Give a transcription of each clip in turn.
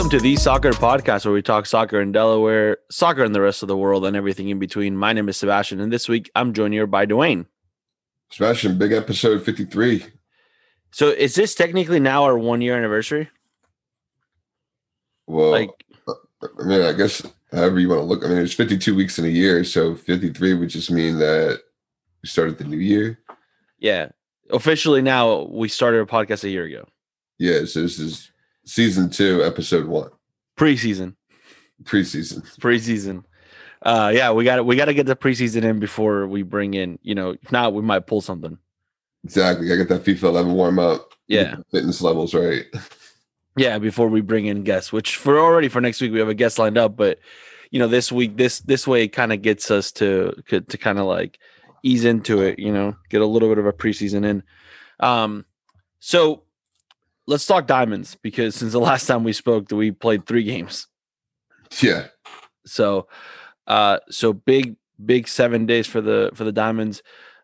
Welcome to the Soccer Podcast, where we talk soccer in Delaware, soccer in the rest of the world, and everything in between. My name is Sebastian, and this week I'm joined here by Dwayne. Sebastian, big episode 53. So, is this technically now our one year anniversary? Well, like, I mean, I guess however you want to look. I mean, it's 52 weeks in a year, so 53 would just mean that we started the new year. Yeah, officially now we started a podcast a year ago. Yeah, so this is season two, episode one. Preseason. Preseason. Preseason. Uh, yeah, we got we got to get the preseason in before we bring in. You know, if not, we might pull something. Exactly. I get that FIFA 11 warm up. Yeah. Fitness levels, right? Yeah, before we bring in guests, which for already for next week we have a guest lined up, but you know this week this this way kind of gets us to to kind of like ease into it. You know, get a little bit of a preseason in. Um, so let's talk diamonds because since the last time we spoke, we played three games. Yeah. So, uh, so big big seven days for the for the diamonds.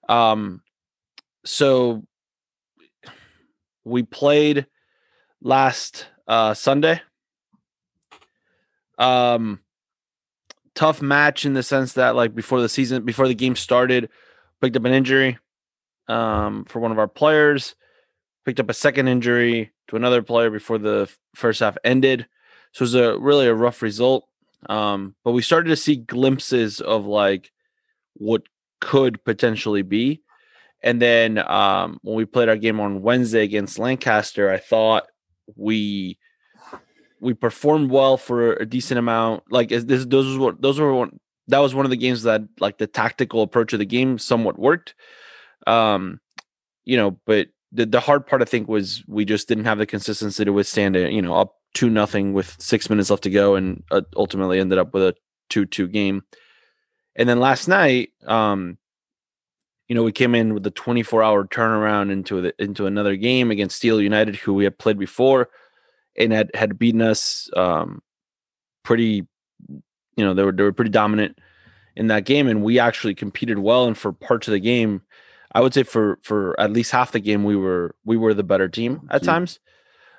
Um, so we played last uh, Sunday. Um, tough match in the sense that like before the season, before the game started, picked up an injury um, for one of our players. Picked up a second injury to another player before the first half ended. So it was a really a rough result. Um, but we started to see glimpses of like what could potentially be. And then um, when we played our game on Wednesday against Lancaster, I thought we we performed well for a decent amount. Like this, those was what those were one that was one of the games that like the tactical approach of the game somewhat worked. Um, you know, but the the hard part I think was we just didn't have the consistency to withstand it. You know, up two nothing with six minutes left to go, and uh, ultimately ended up with a two two game. And then last night, um, you know, we came in with a 24 hour turnaround into the, into another game against Steel United, who we had played before, and had had beaten us um, pretty. You know, they were they were pretty dominant in that game, and we actually competed well. And for parts of the game, I would say for for at least half the game, we were we were the better team at times.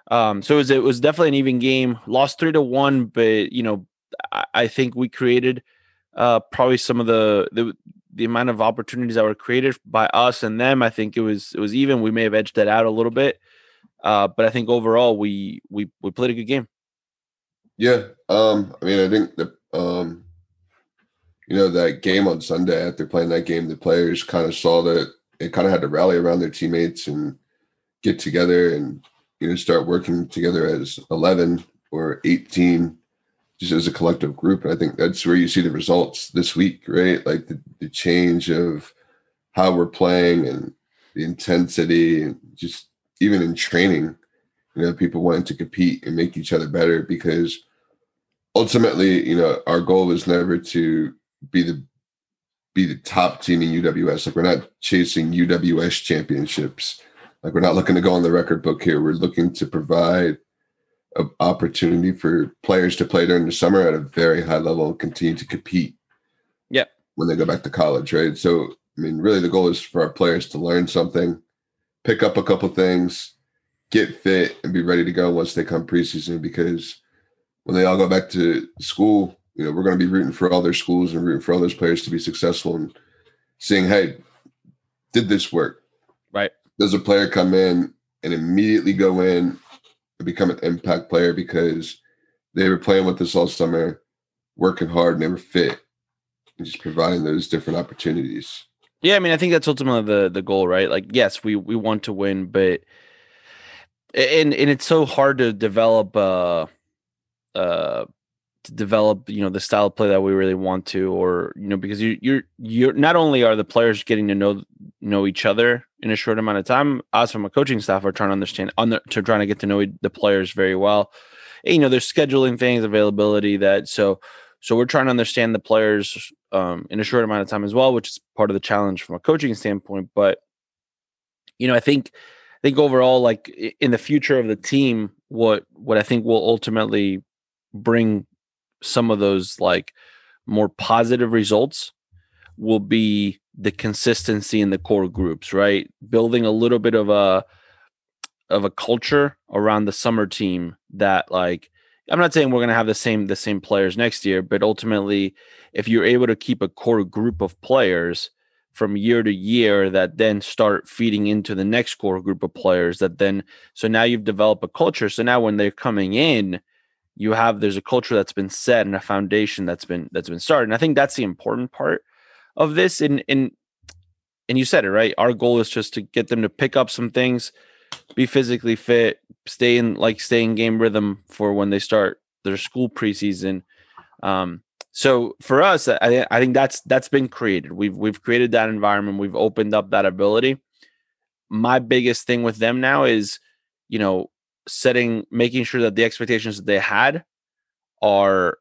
Um, so it was it was definitely an even game. Lost three to one, but you know, I, I think we created uh, probably some of the, the the amount of opportunities that were created by us and them, I think it was it was even. We may have edged that out a little bit, uh, but I think overall we we we played a good game. Yeah, um, I mean, I think the um, you know that game on Sunday after playing that game, the players kind of saw that it kind of had to rally around their teammates and get together and you know start working together as eleven or eighteen just as a collective group. And I think that's where you see the results this week, right? Like the, the change of how we're playing and the intensity and just even in training, you know, people wanting to compete and make each other better because ultimately, you know, our goal is never to be the be the top team in UWS. Like we're not chasing UWS championships. Like we're not looking to go on the record book here. We're looking to provide an opportunity for players to play during the summer at a very high level and continue to compete. Yeah. When they go back to college, right? So, I mean, really, the goal is for our players to learn something, pick up a couple things, get fit, and be ready to go once they come preseason. Because when they all go back to school, you know, we're going to be rooting for all their schools and rooting for all those players to be successful and seeing, hey, did this work? Right. Does a player come in and immediately go in and become an impact player because they were playing with us all summer, working hard, and they were fit, and just providing those different opportunities. Yeah, I mean, I think that's ultimately the the goal, right? Like, yes, we we want to win, but and and it's so hard to develop uh uh to develop you know the style of play that we really want to or you know because you you're you're not only are the players getting to know know each other in a short amount of time us from a coaching staff are trying to understand on the to trying to get to know the players very well. And, you know there's scheduling things availability that so so we're trying to understand the players um, in a short amount of time as well which is part of the challenge from a coaching standpoint. But you know i think i think overall like in the future of the team what what i think will ultimately bring some of those like more positive results will be the consistency in the core groups, right? Building a little bit of a of a culture around the summer team that like I'm not saying we're going to have the same the same players next year, but ultimately, if you're able to keep a core group of players from year to year that then start feeding into the next core group of players that then so now you've developed a culture so now when they're coming in you have there's a culture that's been set and a foundation that's been that's been started. And i think that's the important part of this. And and and you said it right? Our goal is just to get them to pick up some things be physically fit stay in like stay in game rhythm for when they start their school preseason. Um so for us I, I think that's that's been created. We've we've created that environment. We've opened up that ability. My biggest thing with them now is you know setting making sure that the expectations that they had are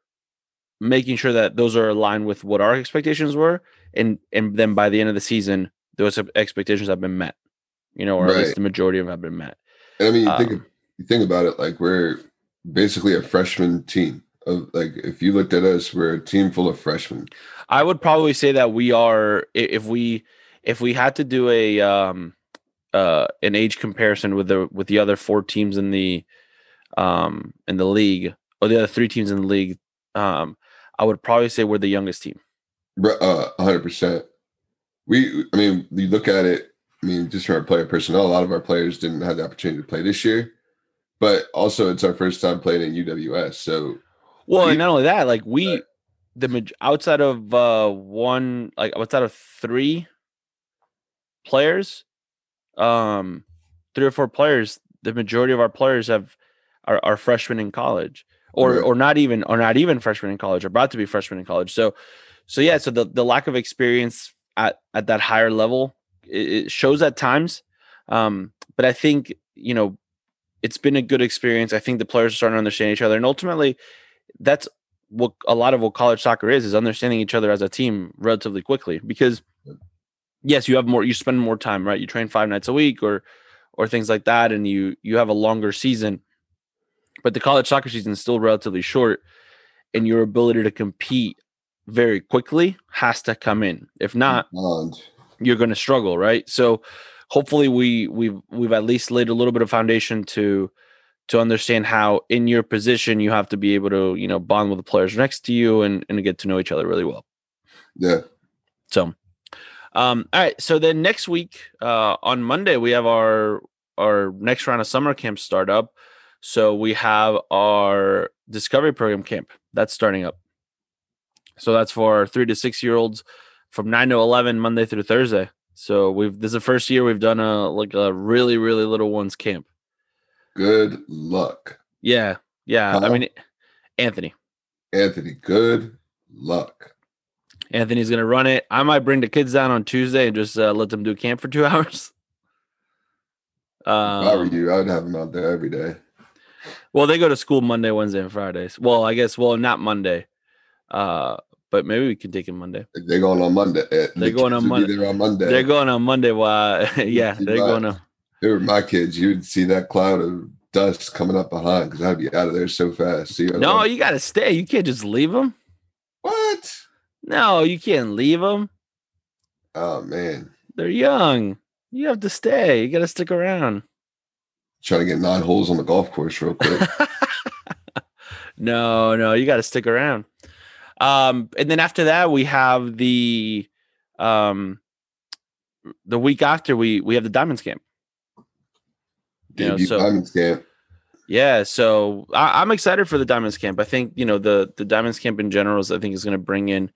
making sure that those are aligned with what our expectations were and and then by the end of the season those expectations have been met you know or right. at least the majority of them have been met and i mean you um, think you think about it like we're basically a freshman team of like if you looked at us, we're a team full of freshmen. I would probably say that we are if we if we had to do a um uh an age comparison with the with the other four teams in the um in the league or the other three teams in the league, um I would probably say we're the youngest team. Uh, hundred percent. We, I mean, you look at it. I mean, just from our player personnel, a lot of our players didn't have the opportunity to play this year, but also it's our first time playing in UWS. So well, and not only that, like we, the outside of uh one, like outside of three players, um, three or four players, the majority of our players have are, are freshmen in college, or right. or not even or not even freshmen in college, or about to be freshmen in college. So, so yeah, so the the lack of experience at at that higher level it, it shows at times, um, but I think you know it's been a good experience. I think the players are starting to understand each other, and ultimately, that's what a lot of what college soccer is is understanding each other as a team relatively quickly because yes you have more you spend more time right? You train five nights a week or or things like that and you you have a longer season. But the college soccer season is still relatively short and your ability to compete very quickly has to come in. If not you're going to struggle right? So hopefully we we've we've at least laid a little bit of foundation to to understand how in your position you have to be able to you know bond with the players next to you and and get to know each other really well. Yeah. So um all right so then next week uh on monday we have our our next round of summer camp start up so we have our discovery program camp that's starting up so that's for three to six year olds from 9 to 11 monday through thursday so we've this is the first year we've done a like a really really little ones camp Good luck. Yeah. Yeah. Huh? I mean, Anthony. Anthony, good luck. Anthony's going to run it. I might bring the kids down on Tuesday and just uh, let them do camp for two hours. Um, if I were um, you, I would have them out there every day. Well, they go to school Monday, Wednesday, and Fridays. Well, I guess, well, not Monday. Uh, but maybe we can take him Monday. They're going on Monday. They're the going on Monday. on Monday. They're going on Monday. Why? yeah, they're going on they were my kids, you'd see that cloud of dust coming up behind because I'd be out of there so fast. See, no, you got to stay. You can't just leave them. What? No, you can't leave them. Oh man, they're young. You have to stay. You got to stick around. Trying to get nine holes on the golf course real quick. no, no, you got to stick around. Um, and then after that, we have the um the week after we we have the diamonds camp you know, so Diamonds camp. Yeah, so I, am excited for the Diamonds camp. I think you know the the Diamonds camp in general is I think is going to bring in.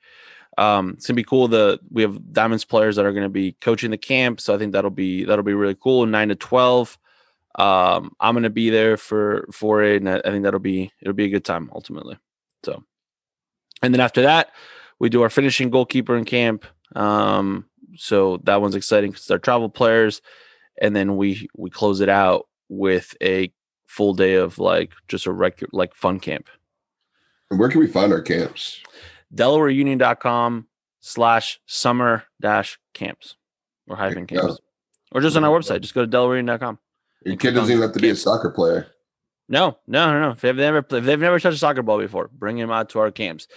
Um, it's gonna be cool. The we have Diamonds players that are going to be coaching the camp, so I think that'll be that'll be really cool. Nine to twelve. Um, I'm going to be there for for it, and I, I think that'll be it'll be a good time ultimately. So, and then after that, we do our finishing goalkeeper in camp. Um, so that one's exciting because they're travel players, and then we we close it out with a full day of like just a rec like fun camp. And where can we find our camps? DelawareUnion.com slash summer dash camps or hyphen camps. Or just on our website. Just go to DelawareUnion.com. Your kid doesn't even have to camp. be a soccer player. No, no, no, no. If they've never if they've never touched a soccer ball before, bring them out to our camps.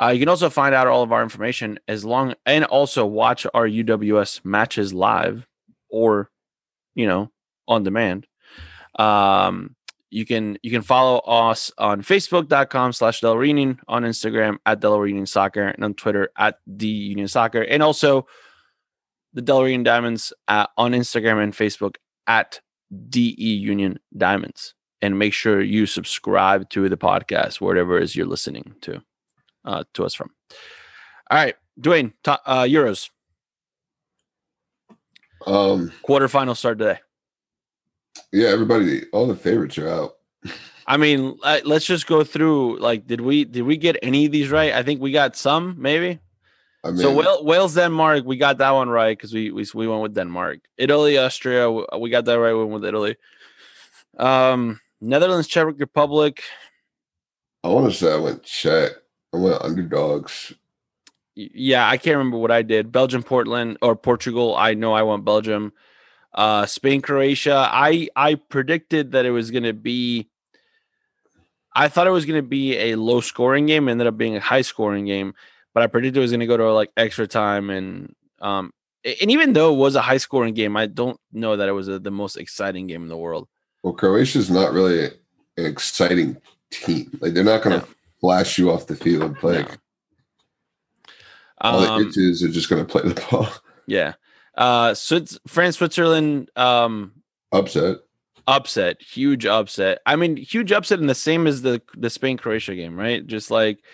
Uh, you can also find out all of our information as long and also watch our UWS matches live or you know on demand um, you can you can follow us on facebook.com slash Delaware Union, on Instagram at Delaware Union Soccer, and on Twitter at the Union Soccer, and also the Union Diamonds at, on Instagram and Facebook at DE Union Diamonds. And make sure you subscribe to the podcast, whatever it is you're listening to uh, to us from. All right, Dwayne, uh, Euros. Um, quarterfinal start today. Yeah, everybody, all the favorites are out. I mean, let's just go through. Like, did we did we get any of these right? I think we got some, maybe. I mean, so Wales, Wales, Denmark, we got that one right because we, we we went with Denmark. Italy, Austria, we got that right. We went with Italy. Um, Netherlands, Czech Republic. I want to say I went Czech. I went underdogs. Yeah, I can't remember what I did. Belgium, Portland, or Portugal. I know I went Belgium. Uh, Spain, Croatia. I I predicted that it was going to be. I thought it was going to be a low scoring game. Ended up being a high scoring game, but I predicted it was going to go to like extra time and um and even though it was a high scoring game, I don't know that it was a, the most exciting game in the world. Well, Croatia's not really an exciting team. Like they're not going to no. flash you off the field. Like no. all um, the itches are just going to play the ball. Yeah. Uh, France, Switzerland. Um, upset. Upset. Huge upset. I mean, huge upset in the same as the the Spain Croatia game, right? Just like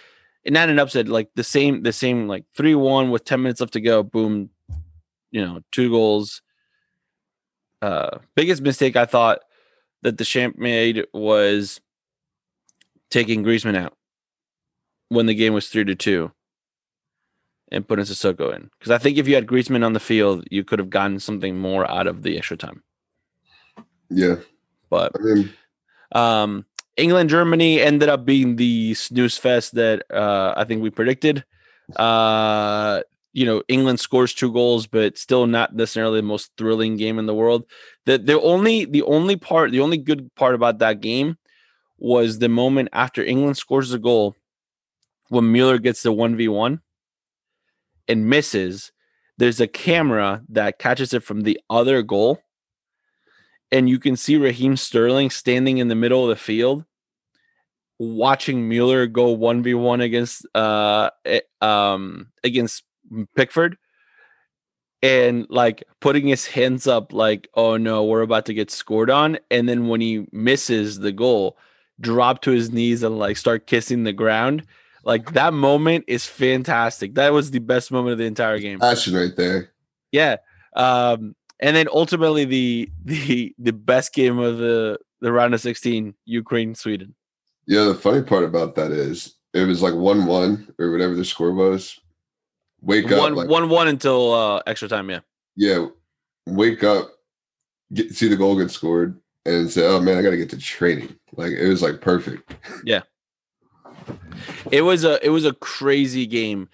not an upset, like the same, the same, like three one with ten minutes left to go. Boom. You know, two goals. Uh, biggest mistake I thought that Deschamps made was taking Griezmann out when the game was three to two and putting Sissoko in. Because I think if you had Griezmann on the field, you could have gotten something more out of the extra time. Yeah. But I mean, um, England Germany ended up being the snooze fest that uh, I think we predicted. Uh, you know, England scores two goals, but still not necessarily the most thrilling game in the world. The the only the only part, the only good part about that game was the moment after England scores the goal when Mueller gets the 1v1 and misses, there's a camera that catches it from the other goal. And you can see Raheem Sterling standing in the middle of the field watching Mueller go 1v1 against uh eh, um against Pickford. And like putting his hands up like oh no we're about to get scored on. And then when he misses the goal drop to his knees and like start kissing the ground like that moment is fantastic. That was the best moment of the entire game. Passion right there. Yeah. Um, and then ultimately the the the best game of the the round of 16, Ukraine Sweden. Yeah, the funny part about that is it was like one one or whatever the score was. Wake up one like, one one until uh extra time, yeah. Yeah. Wake up, get see the goal get scored, and say, Oh man, I gotta get to training. Like it was like perfect. Yeah. It was a it was a crazy game.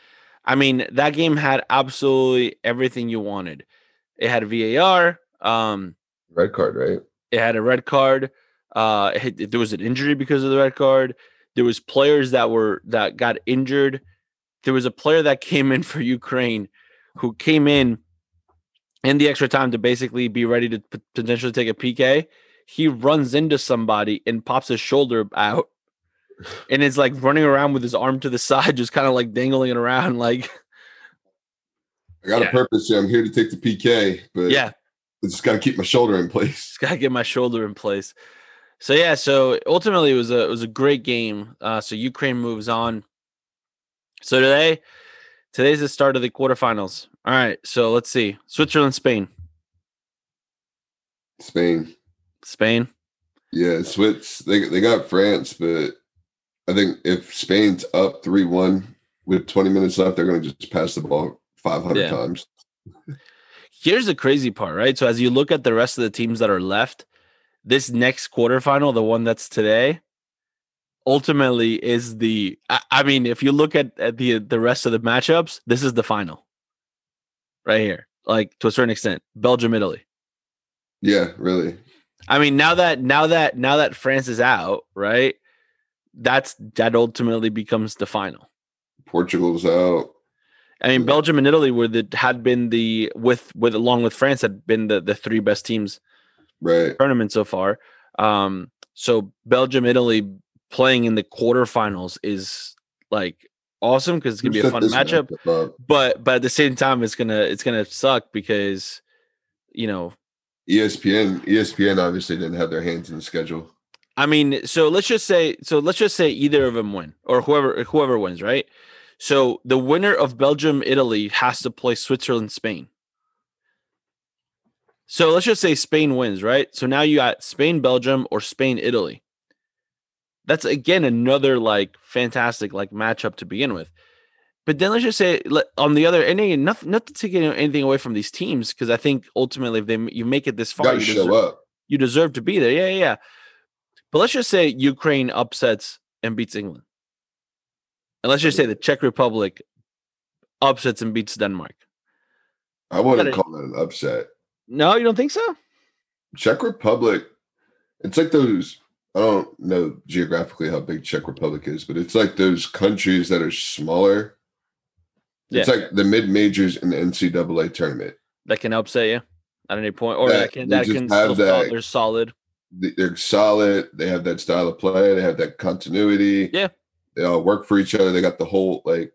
I mean, that game had absolutely everything you wanted. It had VAR, um red card, right? It had a red card. Uh it, there was an injury because of the red card. There was players that were that got injured. There was a player that came in for Ukraine who came in in the extra time to basically be ready to potentially take a PK. He runs into somebody and pops his shoulder out and it's like running around with his arm to the side, just kind of like dangling it around. Like, I got yeah. a purpose here. I'm here to take the PK, but yeah, I just got to keep my shoulder in place. Just got to get my shoulder in place. So yeah, so ultimately it was a it was a great game. Uh, so Ukraine moves on. So today, today's the start of the quarterfinals. All right, so let's see: Switzerland, Spain, Spain, Spain. Yeah, Swiss. They they got France, but I think if Spain's up 3 1 with 20 minutes left, they're going to just pass the ball 500 yeah. times. Here's the crazy part, right? So, as you look at the rest of the teams that are left, this next quarterfinal, the one that's today, ultimately is the. I, I mean, if you look at, at the the rest of the matchups, this is the final, right here. Like to a certain extent, Belgium, Italy. Yeah, really. I mean, now that now that now that France is out, right? That's that ultimately becomes the final. Portugal's out. I mean, Belgium and Italy were the had been the with with along with France had been the the three best teams right tournament so far. Um, So Belgium, Italy playing in the quarterfinals is like awesome because it's gonna be a fun matchup. But but at the same time, it's gonna it's gonna suck because you know ESPN ESPN obviously didn't have their hands in the schedule. I mean, so let's just say so let's just say either of them win or whoever whoever wins, right? So the winner of Belgium Italy has to play Switzerland Spain. So let's just say Spain wins, right? So now you got Spain Belgium or Spain Italy. That's again another like fantastic like matchup to begin with. But then let's just say on the other end, not not to take anything away from these teams because I think ultimately if they you make it this far, you, you deserve, you deserve to be there. Yeah, yeah. But let's just say Ukraine upsets and beats England, and let's just say the Czech Republic upsets and beats Denmark. I wouldn't call that an upset. No, you don't think so? Czech Republic, it's like those. I don't know geographically how big Czech Republic is, but it's like those countries that are smaller it's yeah. like the mid majors in the NCAA tournament that can upset you at any point, or that, that can that can have oh, that, they're solid. They're solid. They have that style of play. They have that continuity. Yeah, they all work for each other. They got the whole like,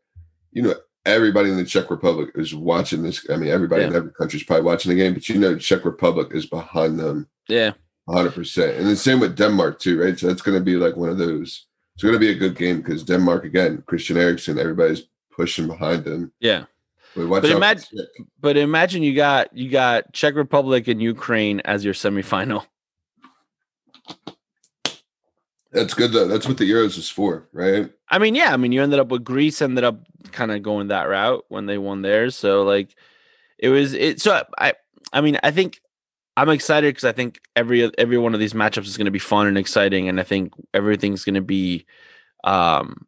you know, everybody in the Czech Republic is watching this. I mean, everybody yeah. in every country is probably watching the game, but you know, Czech Republic is behind them. Yeah, hundred percent. And the same with Denmark too, right? So that's going to be like one of those. It's going to be a good game because Denmark again, Christian Eriksen, everybody's pushing behind them. Yeah. But, but imagine, but imagine you got you got Czech Republic and Ukraine as your semifinal. That's good though. That's what the Euros is for, right? I mean, yeah. I mean, you ended up with Greece ended up kind of going that route when they won theirs. So like, it was it. So I, I mean, I think I'm excited because I think every every one of these matchups is going to be fun and exciting, and I think everything's going to be, um,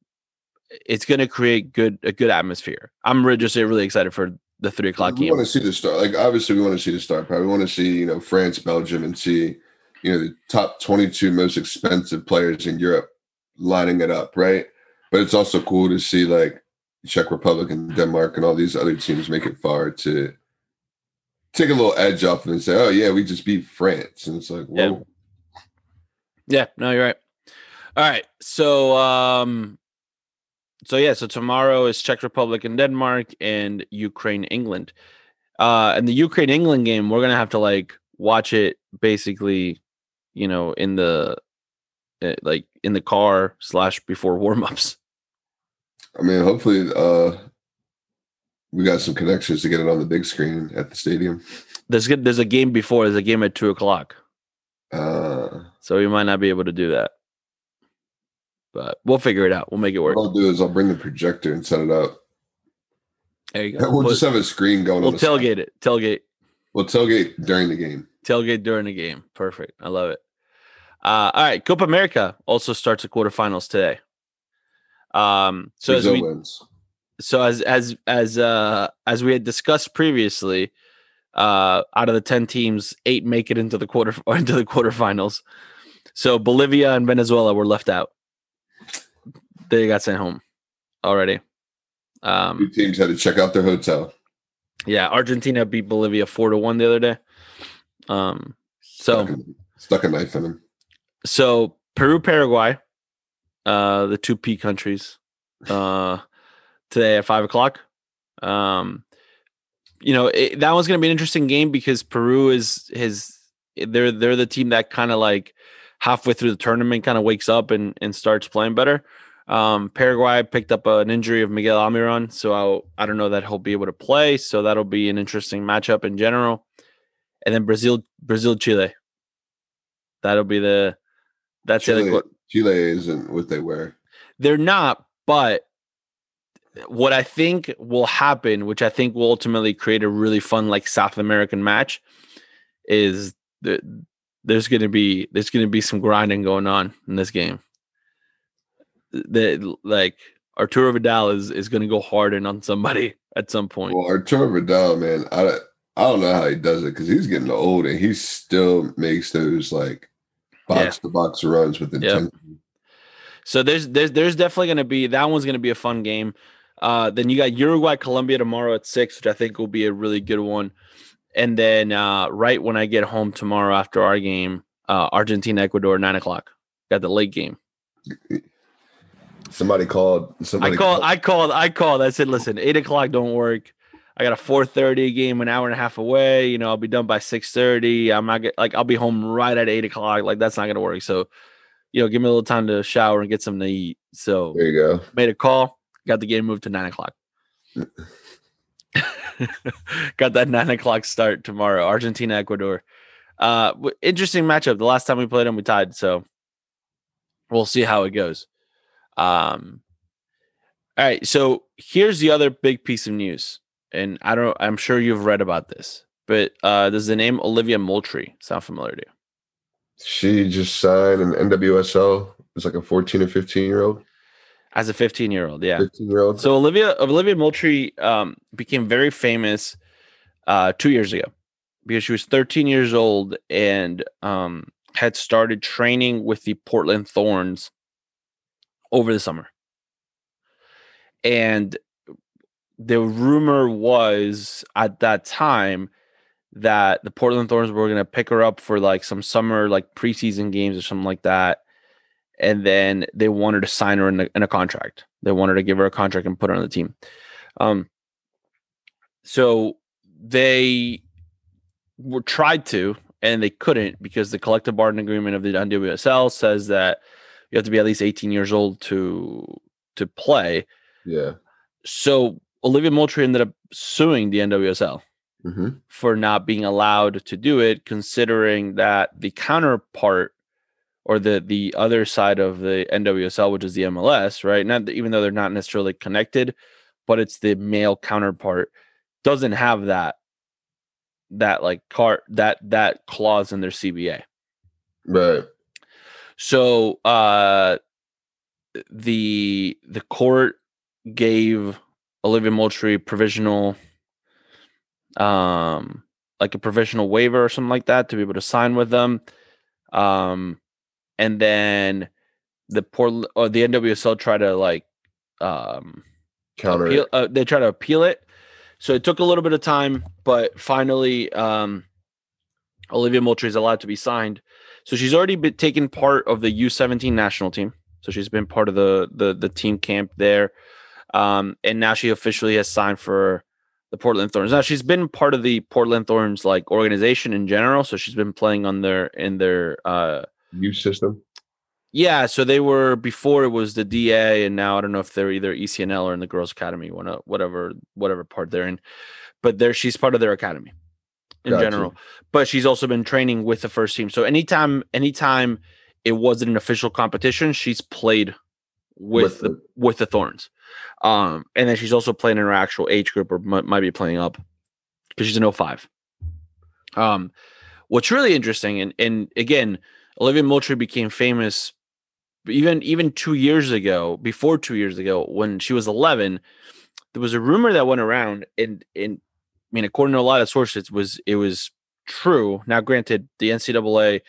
it's going to create good a good atmosphere. I'm really, just really excited for the three o'clock we game. We want to see the start. Like obviously, we want to see the start. Probably we want to see you know France, Belgium, and see you know the top 22 most expensive players in Europe lining it up, right? But it's also cool to see like Czech Republic and Denmark and all these other teams make it far to take a little edge off and say, "Oh yeah, we just beat France," and it's like, whoa. Yeah. yeah, no, you're right. All right, so um, so yeah, so tomorrow is Czech Republic and Denmark and Ukraine England. Uh and the Ukraine England game, we're gonna have to like watch it basically, you know, in the uh, like in the car slash before warm-ups. I mean, hopefully uh we got some connections to get it on the big screen at the stadium. There's good there's a game before, there's a game at two o'clock. Uh so we might not be able to do that but we'll figure it out. We'll make it work. What I'll do is I'll bring the projector and set it up. There you go. We'll, we'll just have a screen going. We'll tailgate side. it. Tailgate. We'll tailgate during the game. Tailgate during the game. Perfect. I love it. Uh, all right. Copa America also starts the quarterfinals today. Um, so Brazil as we, wins. So as as as uh as we had discussed previously, uh, out of the ten teams, eight make it into the quarter into the quarterfinals. So Bolivia and Venezuela were left out they got sent home already. Um, Two teams had to check out their hotel. Yeah, Argentina beat Bolivia four to one the other day. Um, so stuck, stuck a knife in him. So Peru, Paraguay, uh, the two P countries, uh, today at five o'clock. Um, you know it, that one's going to be an interesting game because Peru is his. They're they're the team that kind of like halfway through the tournament kind of wakes up and and starts playing better. Um, Paraguay picked up an injury of Miguel Almiron, so I'll, I don't know that he'll be able to play. So that'll be an interesting matchup in general. And then Brazil, Brazil, Chile. That'll be the that's Chile, it. Chile isn't what they wear. They're not, but what I think will happen, which I think will ultimately create a really fun like South American match, is that there's going to be there's going to be some grinding going on in this game that like Arturo Vidal is is going to go hard in on somebody at some point. Well, Arturo Vidal, man, I I don't know how he does it because he's getting old and he still makes those like box to box runs with intensity. Yep. So there's there's there's definitely going to be that one's going to be a fun game. Uh, then you got Uruguay Colombia tomorrow at six, which I think will be a really good one. And then uh, right when I get home tomorrow after our game, uh, Argentina Ecuador nine o'clock. got the late game. Somebody called. Somebody I called. I called. I called. I said, "Listen, eight o'clock don't work. I got a four thirty game, an hour and a half away. You know, I'll be done by six thirty. I'm not get, like I'll be home right at eight o'clock. Like that's not gonna work. So, you know, give me a little time to shower and get something to eat. So There you go. made a call. Got the game moved to nine o'clock. got that nine o'clock start tomorrow. Argentina, Ecuador. Uh, interesting matchup. The last time we played them, we tied. So we'll see how it goes. Um, all right. So here's the other big piece of news, and I don't. I'm sure you've read about this, but uh, does the name Olivia Moultrie sound familiar to you? She just signed an NWSL. It's like a 14 or 15 year old. As a 15 year old, yeah. 15 year old. So Olivia Olivia Moultrie um, became very famous uh, two years ago because she was 13 years old and um, had started training with the Portland Thorns over the summer. And the rumor was at that time that the Portland Thorns were going to pick her up for like some summer like preseason games or something like that and then they wanted to sign her in a, in a contract. They wanted to give her a contract and put her on the team. Um, so they were tried to, and they couldn't because the collective bargaining agreement of the NWSL says that you have to be at least 18 years old to to play. yeah. So Olivia Moultrie ended up suing the NWSL hmm for not being allowed to do it, considering that the counterpart or the the other side of the NWSL, which is the MLS, right? Not even though they're not necessarily connected, but it's the male counterpart doesn't have that that like cart that that clause in their CBA. Right. So uh the the court gave Olivia Moultrie provisional um like a provisional waiver or something like that to be able to sign with them. Um and then the Portland or the NWSL try to like um Counter. appeal, uh, they try to appeal it. So it took a little bit of time, but finally, um, Olivia Moultrie is allowed to be signed. So she's already been taken part of the U17 national team. So she's been part of the the, the team camp there, um, and now she officially has signed for the Portland Thorns. Now she's been part of the Portland Thorns like organization in general. So she's been playing on their in their uh, Youth system. yeah, so they were before it was the DA, and now I don't know if they're either ECNL or in the Girls Academy, whatever whatever part they're in. But there, she's part of their academy in Gotcha. general. But she's also been training with the first team. So anytime, anytime it wasn't an official competition, she's played with, With the the- with the Thorns. Um, and then she's also playing in her actual age group, or might, might be playing up because she's an 05. Um, what's really interesting, and and again, Olivia Moultrie became famous even even two years ago, before two years ago, when she was 11, there was a rumor that went around, and and I mean, according to a lot of sources, it was it was true. Now, granted, the NCAA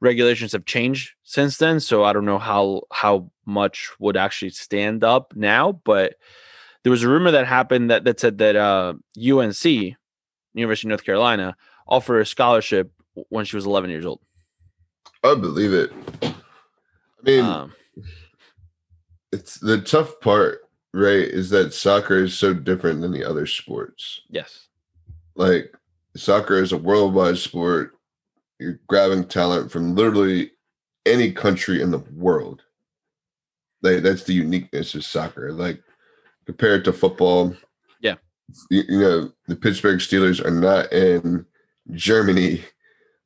regulations have changed since then, so I don't know how how much would actually stand up now, but there was a rumor that happened that that said that uh, UNC, University of North Carolina, offered a scholarship when she was 11 years old. I believe it. I mean, Um, it's the tough part, right? Is that soccer is so different than the other sports. yes. Like soccer is a worldwide sport. You're grabbing talent from literally any country in the world. Like that's the uniqueness of soccer. Like compared to football. Yeah. You, you know, the Pittsburgh Steelers are not in Germany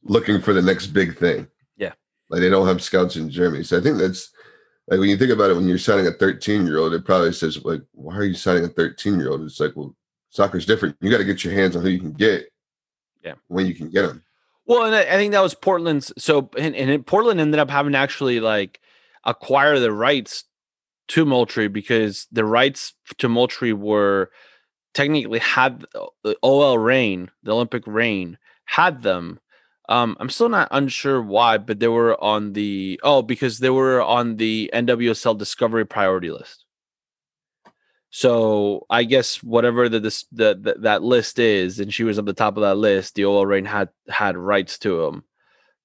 looking for the next big thing. Yeah. Like they don't have scouts in Germany. So I think that's like when you think about it, when you're signing a 13 year old, it probably says like, why are you signing a 13 year old? It's like, well, soccer's different. You got to get your hands on who you can get. Yeah. When you can get them. Well, and I think that was Portland's. So, and, and Portland ended up having to actually like acquire the rights to Moultrie because the rights to Moultrie were technically had the OL Reign, the Olympic Reign, had them. Um, I'm still not unsure why, but they were on the oh because they were on the NWSL Discovery Priority list. So I guess whatever the this the, the that list is, and she was at the top of that list. The OL Reign had had rights to him,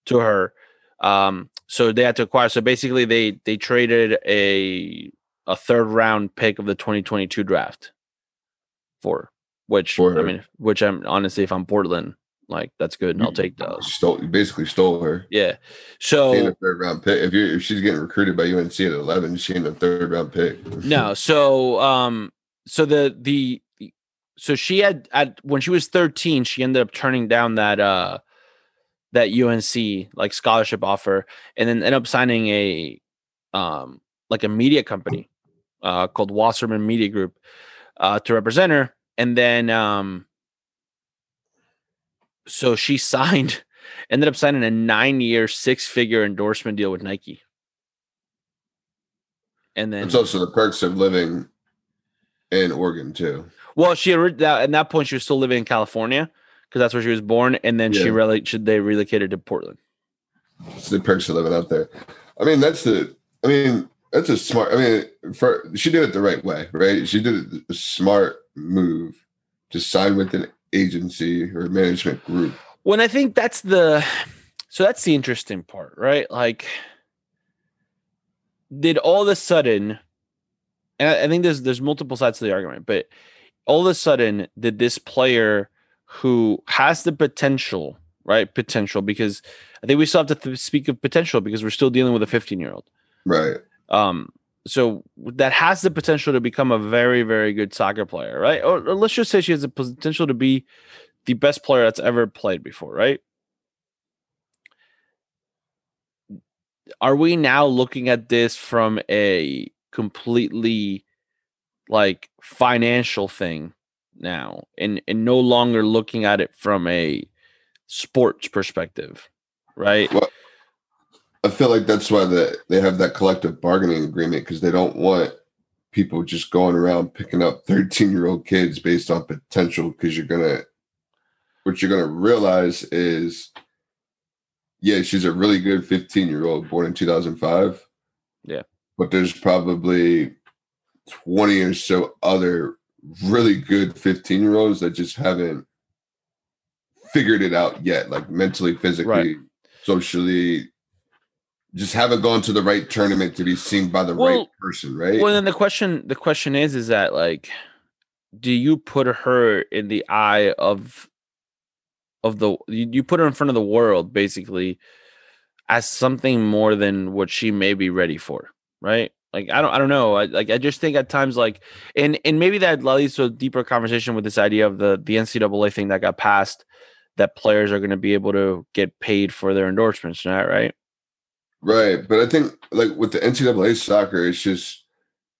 to her. Um, so they had to acquire. So basically, they they traded a a third round pick of the 2022 draft for which For I mean, which I'm honestly, if I'm Portland, like that's good, and I'll take those. Stole, you basically stole her. Yeah. She So a third round pick. If you if she's getting recruited by UNC at eleven, she ain't a third round pick. no, so um, so the the so she had at when she was 13, she ended up turning down that uh that UNC like scholarship offer, and then end up signing a um like a media company uh called Wasserman Media Group uh to represent her, and then um so she signed ended up signing a nine year six figure endorsement deal with Nike. And then It's also the perks of living in Oregon too. Well, she ori- that at that point she was still living in California because that's where she was born, and then she really should they relocated to Portland. It's the perks of living out there. I mean, that's the. I mean, that's a smart. I mean, for she did it the right way, right? She did a smart move to sign with an agency or management group. When I think that's the so that's the interesting part, right? Like, did all of a sudden, and I, I think there's there's multiple sides to the argument, but all of a sudden, did this player who has the potential, right? Potential, because I think we still have to th- speak of potential because we're still dealing with a 15 year old. Right. um so that has the potential to become a very very good soccer player right or, or let's just say she has the potential to be the best player that's ever played before right are we now looking at this from a completely like financial thing now and and no longer looking at it from a sports perspective right Well, I feel like that's why the, they have that collective bargaining agreement because they don't want people just going around picking up 13 year old kids based on potential because you're gonna what you're gonna realize is yeah she's a really good 15 year old born in 2005 Yeah. but there's probably 20 or so other really good 15 year olds that just haven't figured it out yet like mentally physically socially just haven't gone to the right tournament to be seen by the right person right Well, then the question the question is is that like, do you put her in the eye of of the you, you put her in front of the world basically as something more than what she may be ready for, right? Like I don't I don't know. I like I just think at times like and and maybe that leads to a deeper conversation with this idea of the the NCAA thing that got passed that players are going to be able to get paid for their endorsements, not right? Right, but I think like with the NCAA soccer, it's just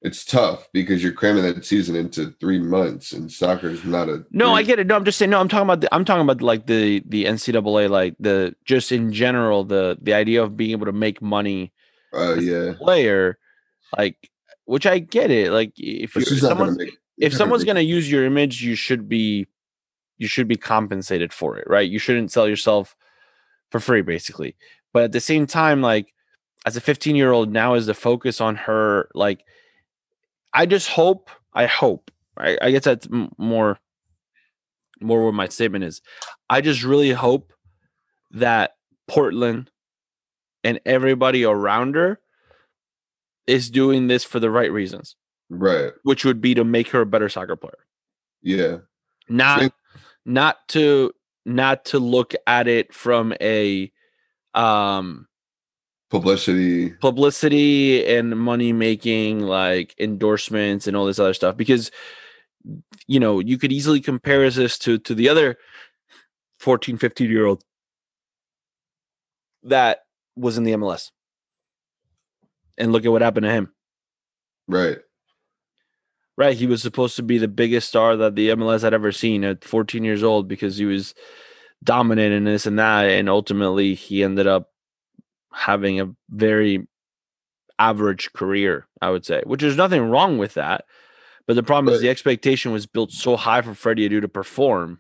it's tough because you're cramming that season into three months, and soccer is not a No, I get it. No, I'm just saying. No, I'm talking about. The, I'm talking about like the the NCAA, like the just in general, the the idea of being able to make money Uh, yeah, player, like which I get it. Like if you someone make. if someone's gonna use your image, you should be you should be compensated for it, right? You shouldn't sell yourself for free, basically. But at the same time, like as a 15 year old, now is the focus on her. Like, I just hope, I hope, I, I guess that's more, more what my statement is. I just really hope that Portland and everybody around her is doing this for the right reasons, right, which would be to make her a better soccer player. Yeah, not Think- not to not to look at it from a um publicity. publicity and money making like endorsements and all this other stuff. Because you know you could easily compare this to to the other 14 15 year old that was in the MLS and look at what happened to him Right, Right, he was supposed to be the biggest star that the MLS had ever seen at 14 years old because he was dominant in this and that, and ultimately he ended up having a very average career, I would say. Which there's nothing wrong with that, but the problem is the expectation was built so high for Freddie Adu to perform.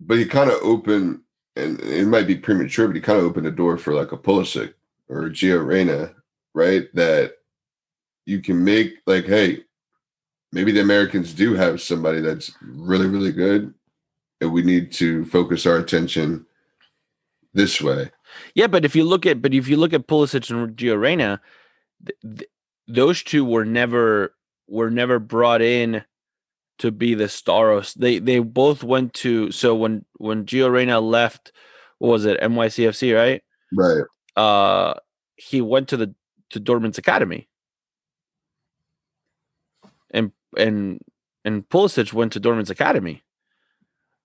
but he kind of opened, and it might be premature, but he kind of opened the door for like a Pulisic or a Gio Reyna, right? That you can make like, hey, maybe the Americans do have somebody that's really, really good, and we need to focus our attention this way. Yeah, but if you look at but if you look at Pulisic and Gio Reyna, th- th- those two were never were never brought in to be the Staros. They they both went to so when when Gio Reyna left, what was it NYCFC right? Right. Uh, he went to the to Dortmund's academy, and and and Pulisic went to Dortmund's academy.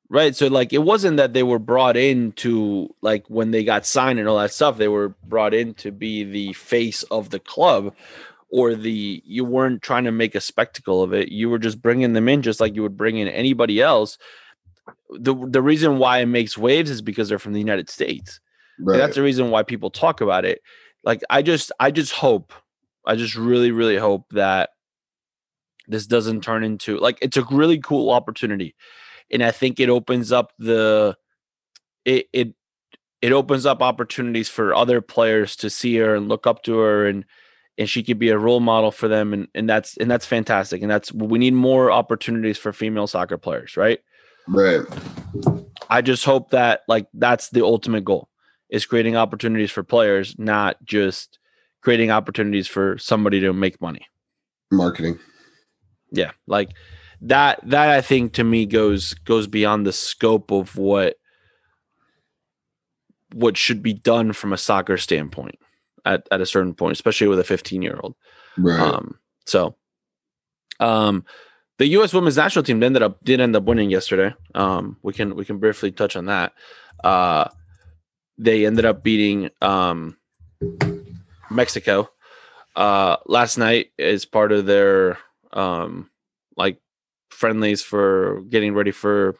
Right. So like it wasn't that they were brought in to like when they got signed and all that stuff, they were brought in to be the face of the club or the you weren't trying to make a spectacle of it. You were just bringing them in just like you would bring in anybody else. The the reason why it makes waves is because they're from the United States. Right. that's the reason why people talk about it. Like I just I just hope I just really really hope that this doesn't turn into like it's a really cool opportunity. And I think it opens up the it it it opens up opportunities for other players to see her and look up to her and and she could be a role model for them and and that's and that's fantastic and that's we need more opportunities for female soccer players right right. i just hope that like that's the ultimate goal is creating opportunities for players not just creating opportunities for somebody to make money Marketing. yeah like that that i think to me goes goes beyond the scope of what what should be done from a soccer standpoint at, at a certain point especially with a 15 year old Right. um so um the us women's national team ended up did end up winning yesterday um we can we can briefly touch on that uh they ended up beating um mexico uh last night as part of their um like friendlies for getting ready for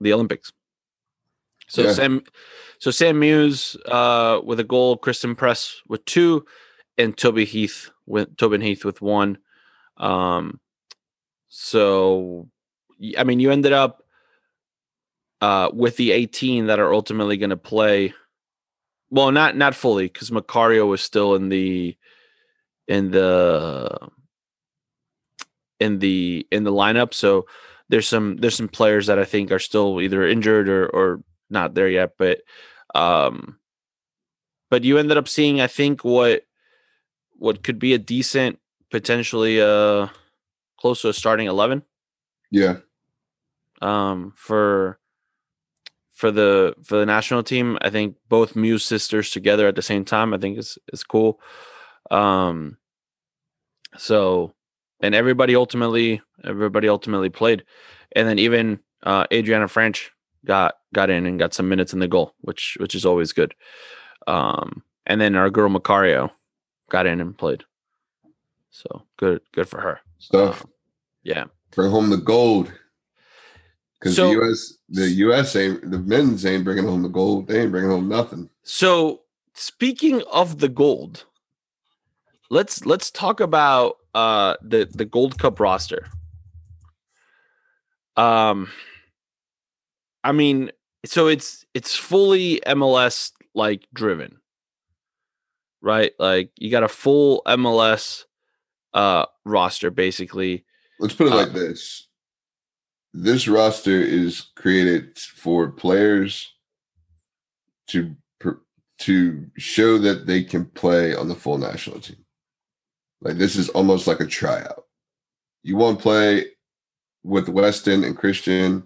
the olympics so Yeah. sam so sam mewis uh with a goal christen press with two and toby heath with tobin heath with one um so I mean you ended up uh with the 18 that are ultimately going to play well not not fully because macario was still in the in the in the in the lineup so there's some there's some players that i think are still either injured or or not there yet but um but you ended up seeing i think what what could be a decent potentially uh close to a starting 11 yeah. um for for the for the national team i think both mewis sisters together at the same time i think is is cool. Um so and everybody ultimately everybody ultimately played. And then even uh adrianna franch got got in and got some minutes in the goal which which is always good. Um and then our girl macario got in and played. So good good for her. Stuff. Um, yeah. Bring home the gold. Because So- the US, the US ain't the men's ain't bringing home the gold. They ain't bringing home nothing. So speaking of the gold, let's let's talk about uh the the Gold Cup roster. Um I mean, so it's it's fully MLS like driven. Right? Like you got a full MLS uh roster basically. Let's put it Uh, like this: this roster is created for players to to show that they can play on the full national team. Like this is almost like a tryout. You want to play with Weston and Christian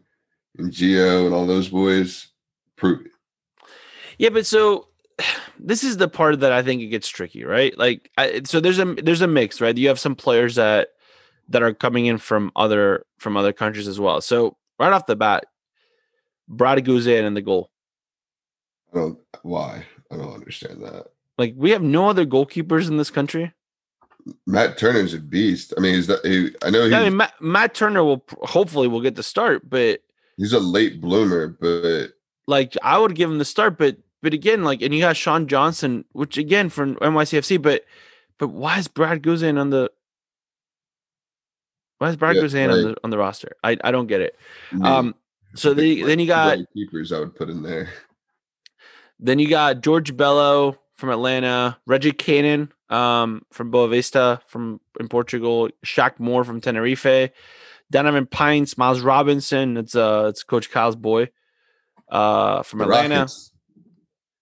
and Gio and all those boys? Prove it. Yeah, but so this is the part that I think it gets tricky, right? Like, I, so there's a there's a mix, right? You have some players that that are coming in from other from other countries as well. So right off the bat, Brad Guzan in the goal. I don't why. I don't understand that. Like, we have no other goalkeepers in this country. Matt Turner's a beast. I mean, he's the, he, I know he's, Yeah, I mean, Matt, Matt Turner will hopefully will get the start, but he's a late bloomer, but like I would give him the start, but but again, like, and you got Sean Johnson, which again from NYCFC, but but why is Brad Guzan on the why is Brad Yeah, Guzan on the on the roster? I I don't get it. Um, so the then you got keepers I would put in there. then you got George Bello from Atlanta, Reggie Cannon um from Boavista from in Portugal, Shaq Moore from Tenerife, Donovan Pines, Miles Robinson, it's uh it's Coach Kyle's boy, uh from The Atlanta.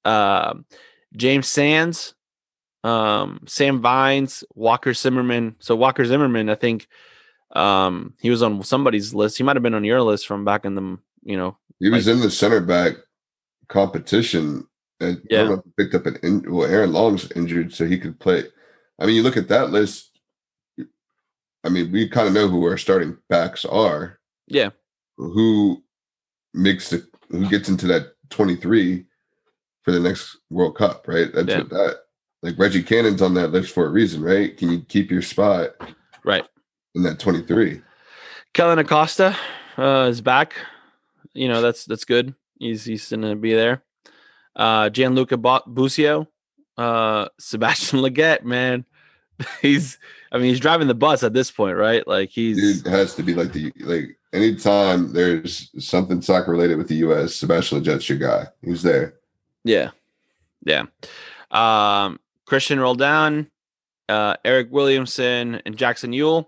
Um, James Sands, um, Sam Vines, Walker Zimmerman. So Walker Zimmerman, I think um, he was on somebody's list. He might have been on your list from back in the you know. He was Like- in the center back competition and Yeah. don't know if he picked up an in, well, Aaron Long's injured, so he could play. I mean, you look at that list. I mean, we kind of know who our starting backs are. Yeah. Who makes the who gets into that 23 for the next World Cup, right? That's Yeah. what that like Reggie Cannon's on that list for a reason, right? Can you keep your spot Right. In that 23? Kellyn Acosta uh, is back. You know that's that's good. He's he's gonna be there. Uh, Gianluca Busio, uh, Sebastian Lletget, man, he's. I mean, he's driving the bus at this point, right? Like he's Dude has to be like the like anytime there's something soccer related with the US, Sebastian Lletget's your guy. He's there. Yeah. Yeah. Um, Christian Roldan, uh, Eryk Williamson, and Jackson Yueill.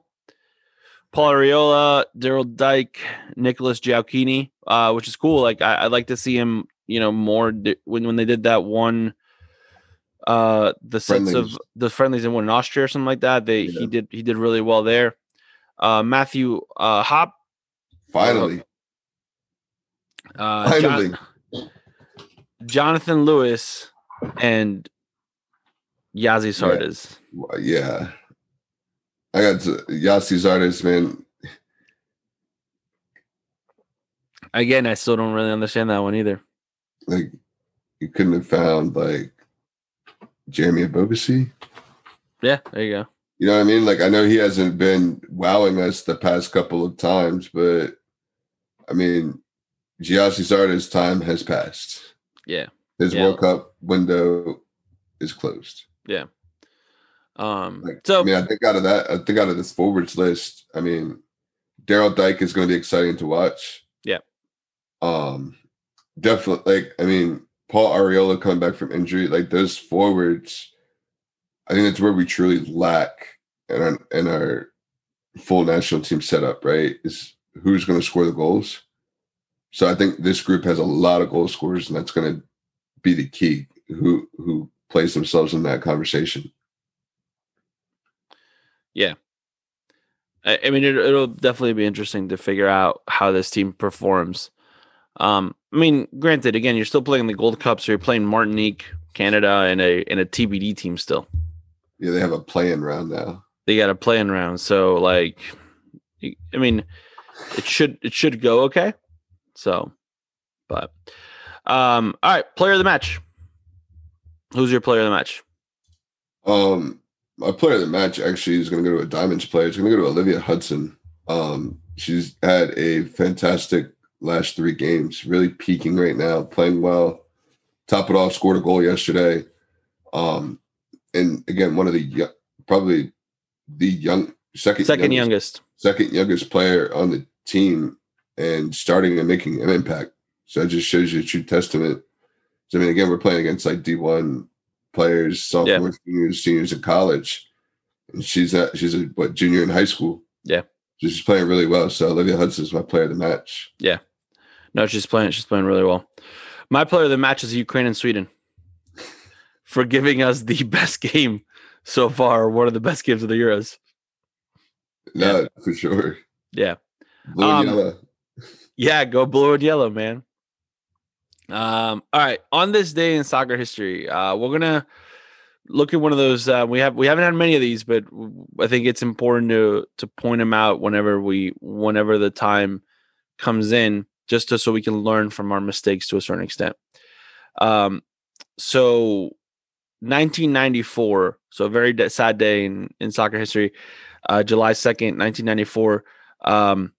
Paul Arriola, Daryl Dike, Nicholas Gioacchini, uh, which is cool. Like I, I'd like to see him, you know, more di- when when they did that one uh the sense Friendlies. of the friendlies in one in Austria or something like that. They he did he did really well there. Uh Matthew uh Hoppe, Finally. uh Finally. Jonathan Lewis and Gyasi Zardes. Well, Yeah. I got to, Gyasi Zardes, man. Again, I still don't really understand that one either. Like you couldn't have found like Jeremy Ebobisse. Yeah, there you go. You know what I mean? Like I know he hasn't been wowing us the past couple of times, but I mean Gyasi Zardes' time has passed. Yeah. His Yeah. World Cup window is closed. Um Like, so I mean, I think out of that, I think out of this forwards list, I mean, Daryl Dike is going to be exciting to watch. Yeah. Um, definitely. Like, I mean, Paul Arriola coming back from injury, like those forwards. I think that's where we truly lack in our in our full national team setup. Right, is who's going to score the goals. So I think this group has a lot of goal scorers, and that's going to be the key. Who who plays themselves in that conversation. I, I mean it, it'll definitely be interesting to figure out how this team performs. Um I mean, granted, again, you're still playing the Gold Cup, so you're playing Martinique, Canada, and a and a TBD team still. Yeah, they have a playing round now. They got a playing round, so like, I mean, it should it should go okay. So, but um, all right, player of the match. Who's your player of the match? Um, my player of the match actually is going to go to a Diamonds player. It's going to go to Olivia Hudson. Um, she's had a fantastic last three games, really peaking right now, playing well. Top it off, scored a goal yesterday. Um, and again, one of the probably the young second Second youngest, youngest. second youngest player on the team and starting and making an impact. So that just shows you a true testament. So I mean, again, we're playing against like D one players, sophomores, juniors, seniors in college, and she's at she's a what junior in high school. Yeah. she's playing really well. So Olivia Hudson is my player of the match. Yeah. No, she's playing. She's playing really well. My player of the match is Ukraine and Sweden for giving us the best game so far. One of the best games of the Euros. No, for sure. Yeah. Blue and Um, yellow. Yeah, go blue and yellow, man. Um, all right. On this day in soccer history, uh, we're gonna look at one of those. Uh, we have we haven't had many of these, but I think it's important to to point them out whenever we whenever the time comes in, just to, so we can learn from our mistakes to a certain extent. Um, so 1994, so a very de- sad day in in soccer history. Uh, July 2nd, 1994. Um,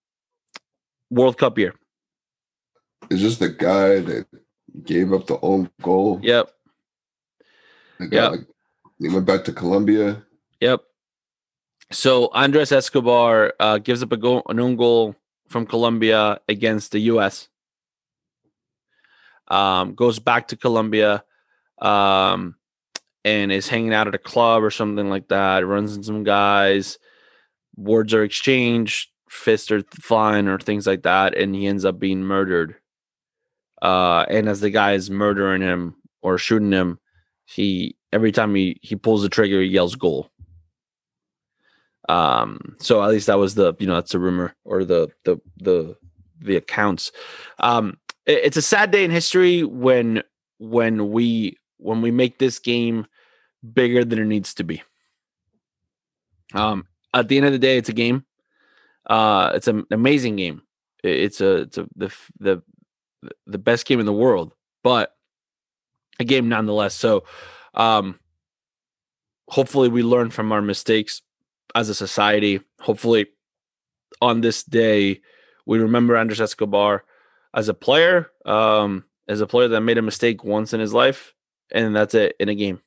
World Cup year. Is this the guy that gave up the own goal? Yep. Yep. like, he went back to Colombia. Yep. So Andres Escobar uh, gives up a goal, an own goal from Colombia against the U.S. Um, goes back to Colombia, um, and is hanging out at a club or something like that. Runs into some guys. Words are exchanged, fists are flying, or things like that, and he ends up being murdered. Uh, and as the guy is murdering him, or shooting him, he every time he he pulls the trigger, he yells goal. Um, so at least that was the you know that's the rumor or the the the the accounts. Um, it, it's a sad day in history when when we when we make this game bigger than it needs to be. Um, at the end of the day, it's a game. Uh, it's an amazing game. It's a it's a the the the best game in the world, but a game nonetheless. So, um, hopefully, we learn from our mistakes as a society. Hopefully, on this day, we remember Andres Escobar as a player, um, as a player that made a mistake once in his life, and that's it in a game.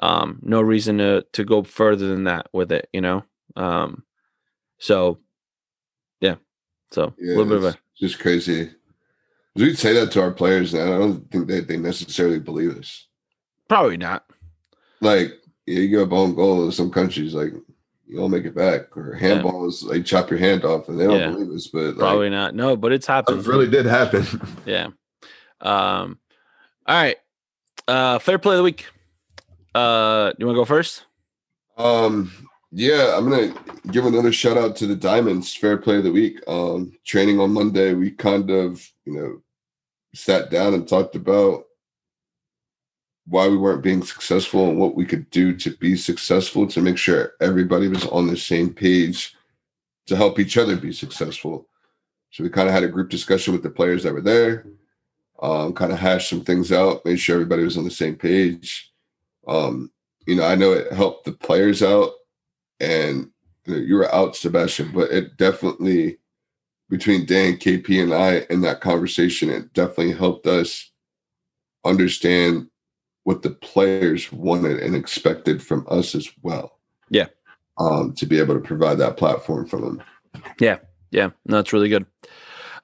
Um, no reason to to go further than that with it, you know. Um, so yeah, so Yeah, a little bit of a just crazy. We'd say that to our players, and I don't think that they necessarily believe us. probably not. Like, you give up own goal in some countries, like you don't make it back, or handball is like chop your hand off, and they don't Yeah. believe us. But like, Probably not. No, but it's happened. it really did happen. Yeah. Um. All right. Uh, fair play of the week. Uh, do you want to go first? Um, yeah, I'm gonna give another shout out to the Diamonds Fair Play of the Week. Um, training on Monday, we kind of, you know, sat down and talked about why we weren't being successful and what we could do to be successful to make sure everybody was on the same page to help each other be successful. So we kind of had a group discussion with the players that were there, um, kind of hashed some things out, made sure everybody was on the same page. Um, you know, I know it helped the players out, and you, know, you were out, Sebastian, but it definitely between Dan, KP, and I in that conversation, it definitely helped us understand what the players wanted and expected from us as well. Yeah. Um, to be able to provide that platform for them. Yeah, Yeah. no, that's really good.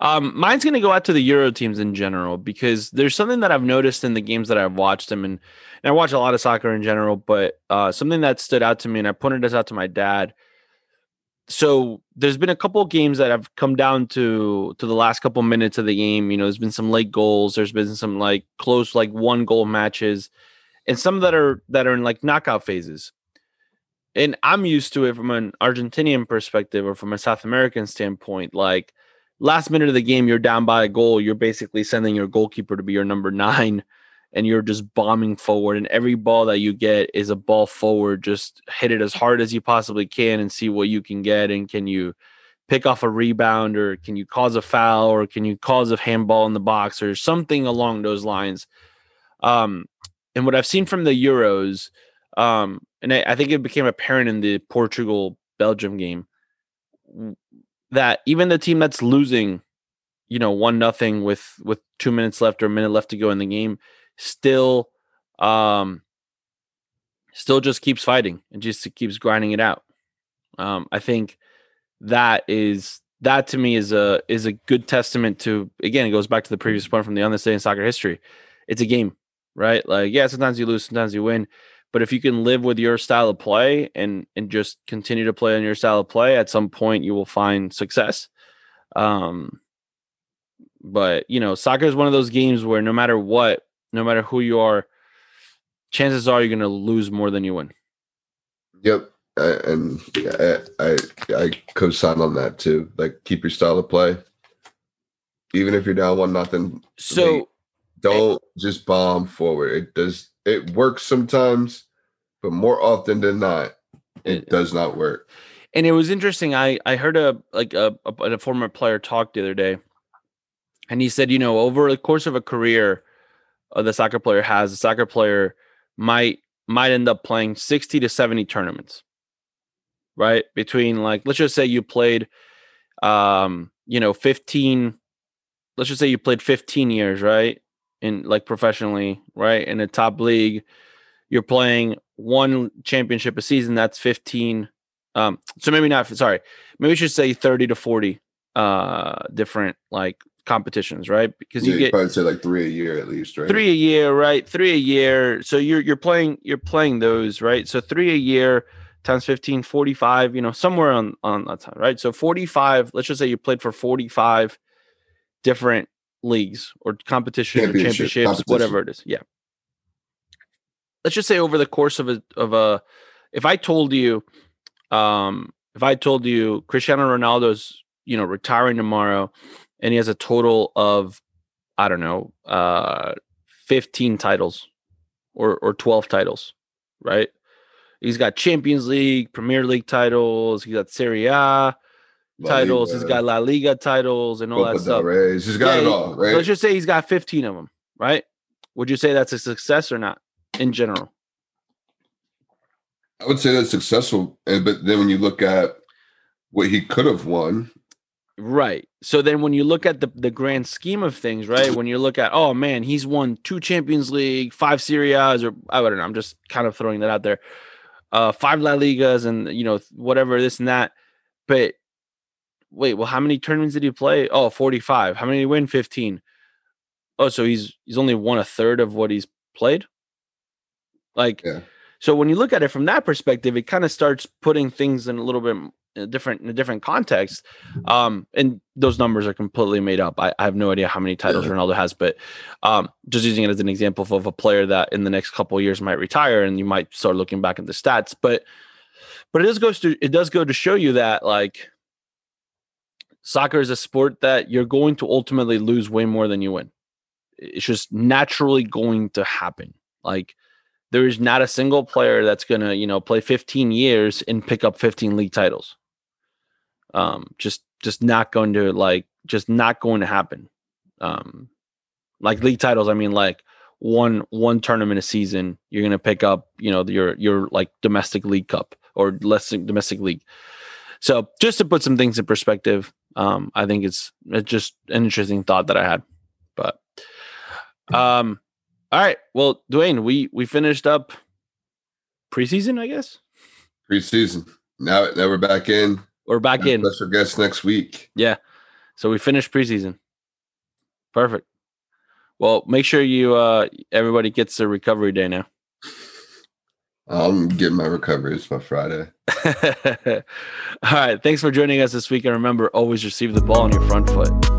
Um, mine's going to go out to the Euro teams in general because there's something that I've noticed in the games that I've watched them, and, and I watch a lot of soccer in general. But uh, something that stood out to me, and I pointed this out to my dad. So there's been a couple of games that have come down to to the last couple minutes of the game. You know, there's been some late goals. There's been some like close, like one goal matches, and some that are that are in like knockout phases and I'm used to it from an Argentinian perspective or from a South American standpoint. Like last minute of the game, you're down by a goal. You're basically sending your goalkeeper to be your number nine, and you're just bombing forward. And every ball that you get is a ball forward. Just hit it as hard as you possibly can and see what you can get. And can you pick off a rebound or can you cause a foul or can you cause a handball in the box or something along those lines? Um, and what I've seen from the Euros, um, and I, I think it became apparent in the Portugal Belgium game that even the team that's losing, you know, one nothing with with two minutes left or a minute left to go in the game, still, um, still just keeps fighting and just keeps grinding it out. Um, I think that is that to me is a is a good testament to again it goes back to the previous point from the on this day in soccer history. It's a game, right? Like yeah, sometimes you lose, sometimes you win. But if you can live with your style of play and and just continue to play on your style of play, at some point you will find success. Um, but you know, soccer is one of those games where no matter what, no matter who you are, chances are you're going to lose more than you win. Yep. I, and I, I I co-sign on that too. Like keep your style of play. Even if you're down one nothing, So don't just bomb forward. It does it works sometimes, but more often than not, it It- does not work. and it was interesting. I I heard a like a, a a former player talk the other day, and he said, you know, over the course of a career, uh, the soccer player has, the soccer player might might end up playing sixty to seventy tournaments, right? Between like, let's just say you played, um, you know, fifteen. Let's just say you played fifteen years, right? In like professionally, right? In a top league, you're playing one championship a season. That's fifteen um, so maybe not. Sorry, maybe we should say thirty to forty uh different like competitions, right? Because Yeah, you get probably say like three a year at least, right? three a year, right? Three a year. So you're you're playing you're playing those, right? So three a year times 15, 45, you know, somewhere on on that time, right? So 45, let's just say you played for 45 different leagues or competition or championships, competition. whatever it is. Yeah. let's just say over the course of a of a if I told you um if I told you Cristiano Ronaldo's, you know, retiring tomorrow and he has a total of I don't know, uh 15 titles or or 12 titles, right? He's got Champions League, Premier League titles, he's got Serie A titles, he's got La Liga titles and all Copa that stuff. Rey. He's got Yeah, it all, right? Let's just say he's got 15 of them, right? Would you say that's a success or not in general? I would say that's successful. But then when you look at what he could have won, Right. So then when you look at the the grand scheme of things, right? When you look at, oh man, he's won two Champions League, five Serie A's, or I don't know, I'm just kind of throwing that out there. Uh five La Ligas and you know, whatever, this and that. But wait, well, how many tournaments did he play? Oh, 45. How many did he win? 15. Oh, so he's he's only won a third of what he's played. Like Yeah. so when you look at it from that perspective, it kind of starts putting things in a little bit in a different in a different context. Um, and those numbers are completely made up. I, I have no idea how many titles Yeah. Ronaldo has, but um, just using it as an example of a player that in the next couple of years might retire, and you might start looking back at the stats. But but it does goes to it does go to show you that like soccer is a sport that you're going to ultimately lose way more than you win. It's just naturally going to happen. Like there is not a single player that's going to, you know, play 15 years and pick up 15 league titles. Um just just not going to like just not going to happen. Um like league titles, I mean like one one tournament a season, you're going to pick up, you know, your your like domestic league cup or less domestic league. So, just to put some things in perspective, um I think it's it's just an interesting thought that I had. But um all right. Well, Dwayne, we we finished up preseason, I guess. preseason. Now, now we're back in. We're back Got in. Special guest next week. Yeah. So we finished preseason. Perfect. Well, make sure you uh everybody gets a recovery day now. I'm getting my recovery. It's my Friday. All right. Thanks for joining us this week. And remember, always receive the ball on your front foot.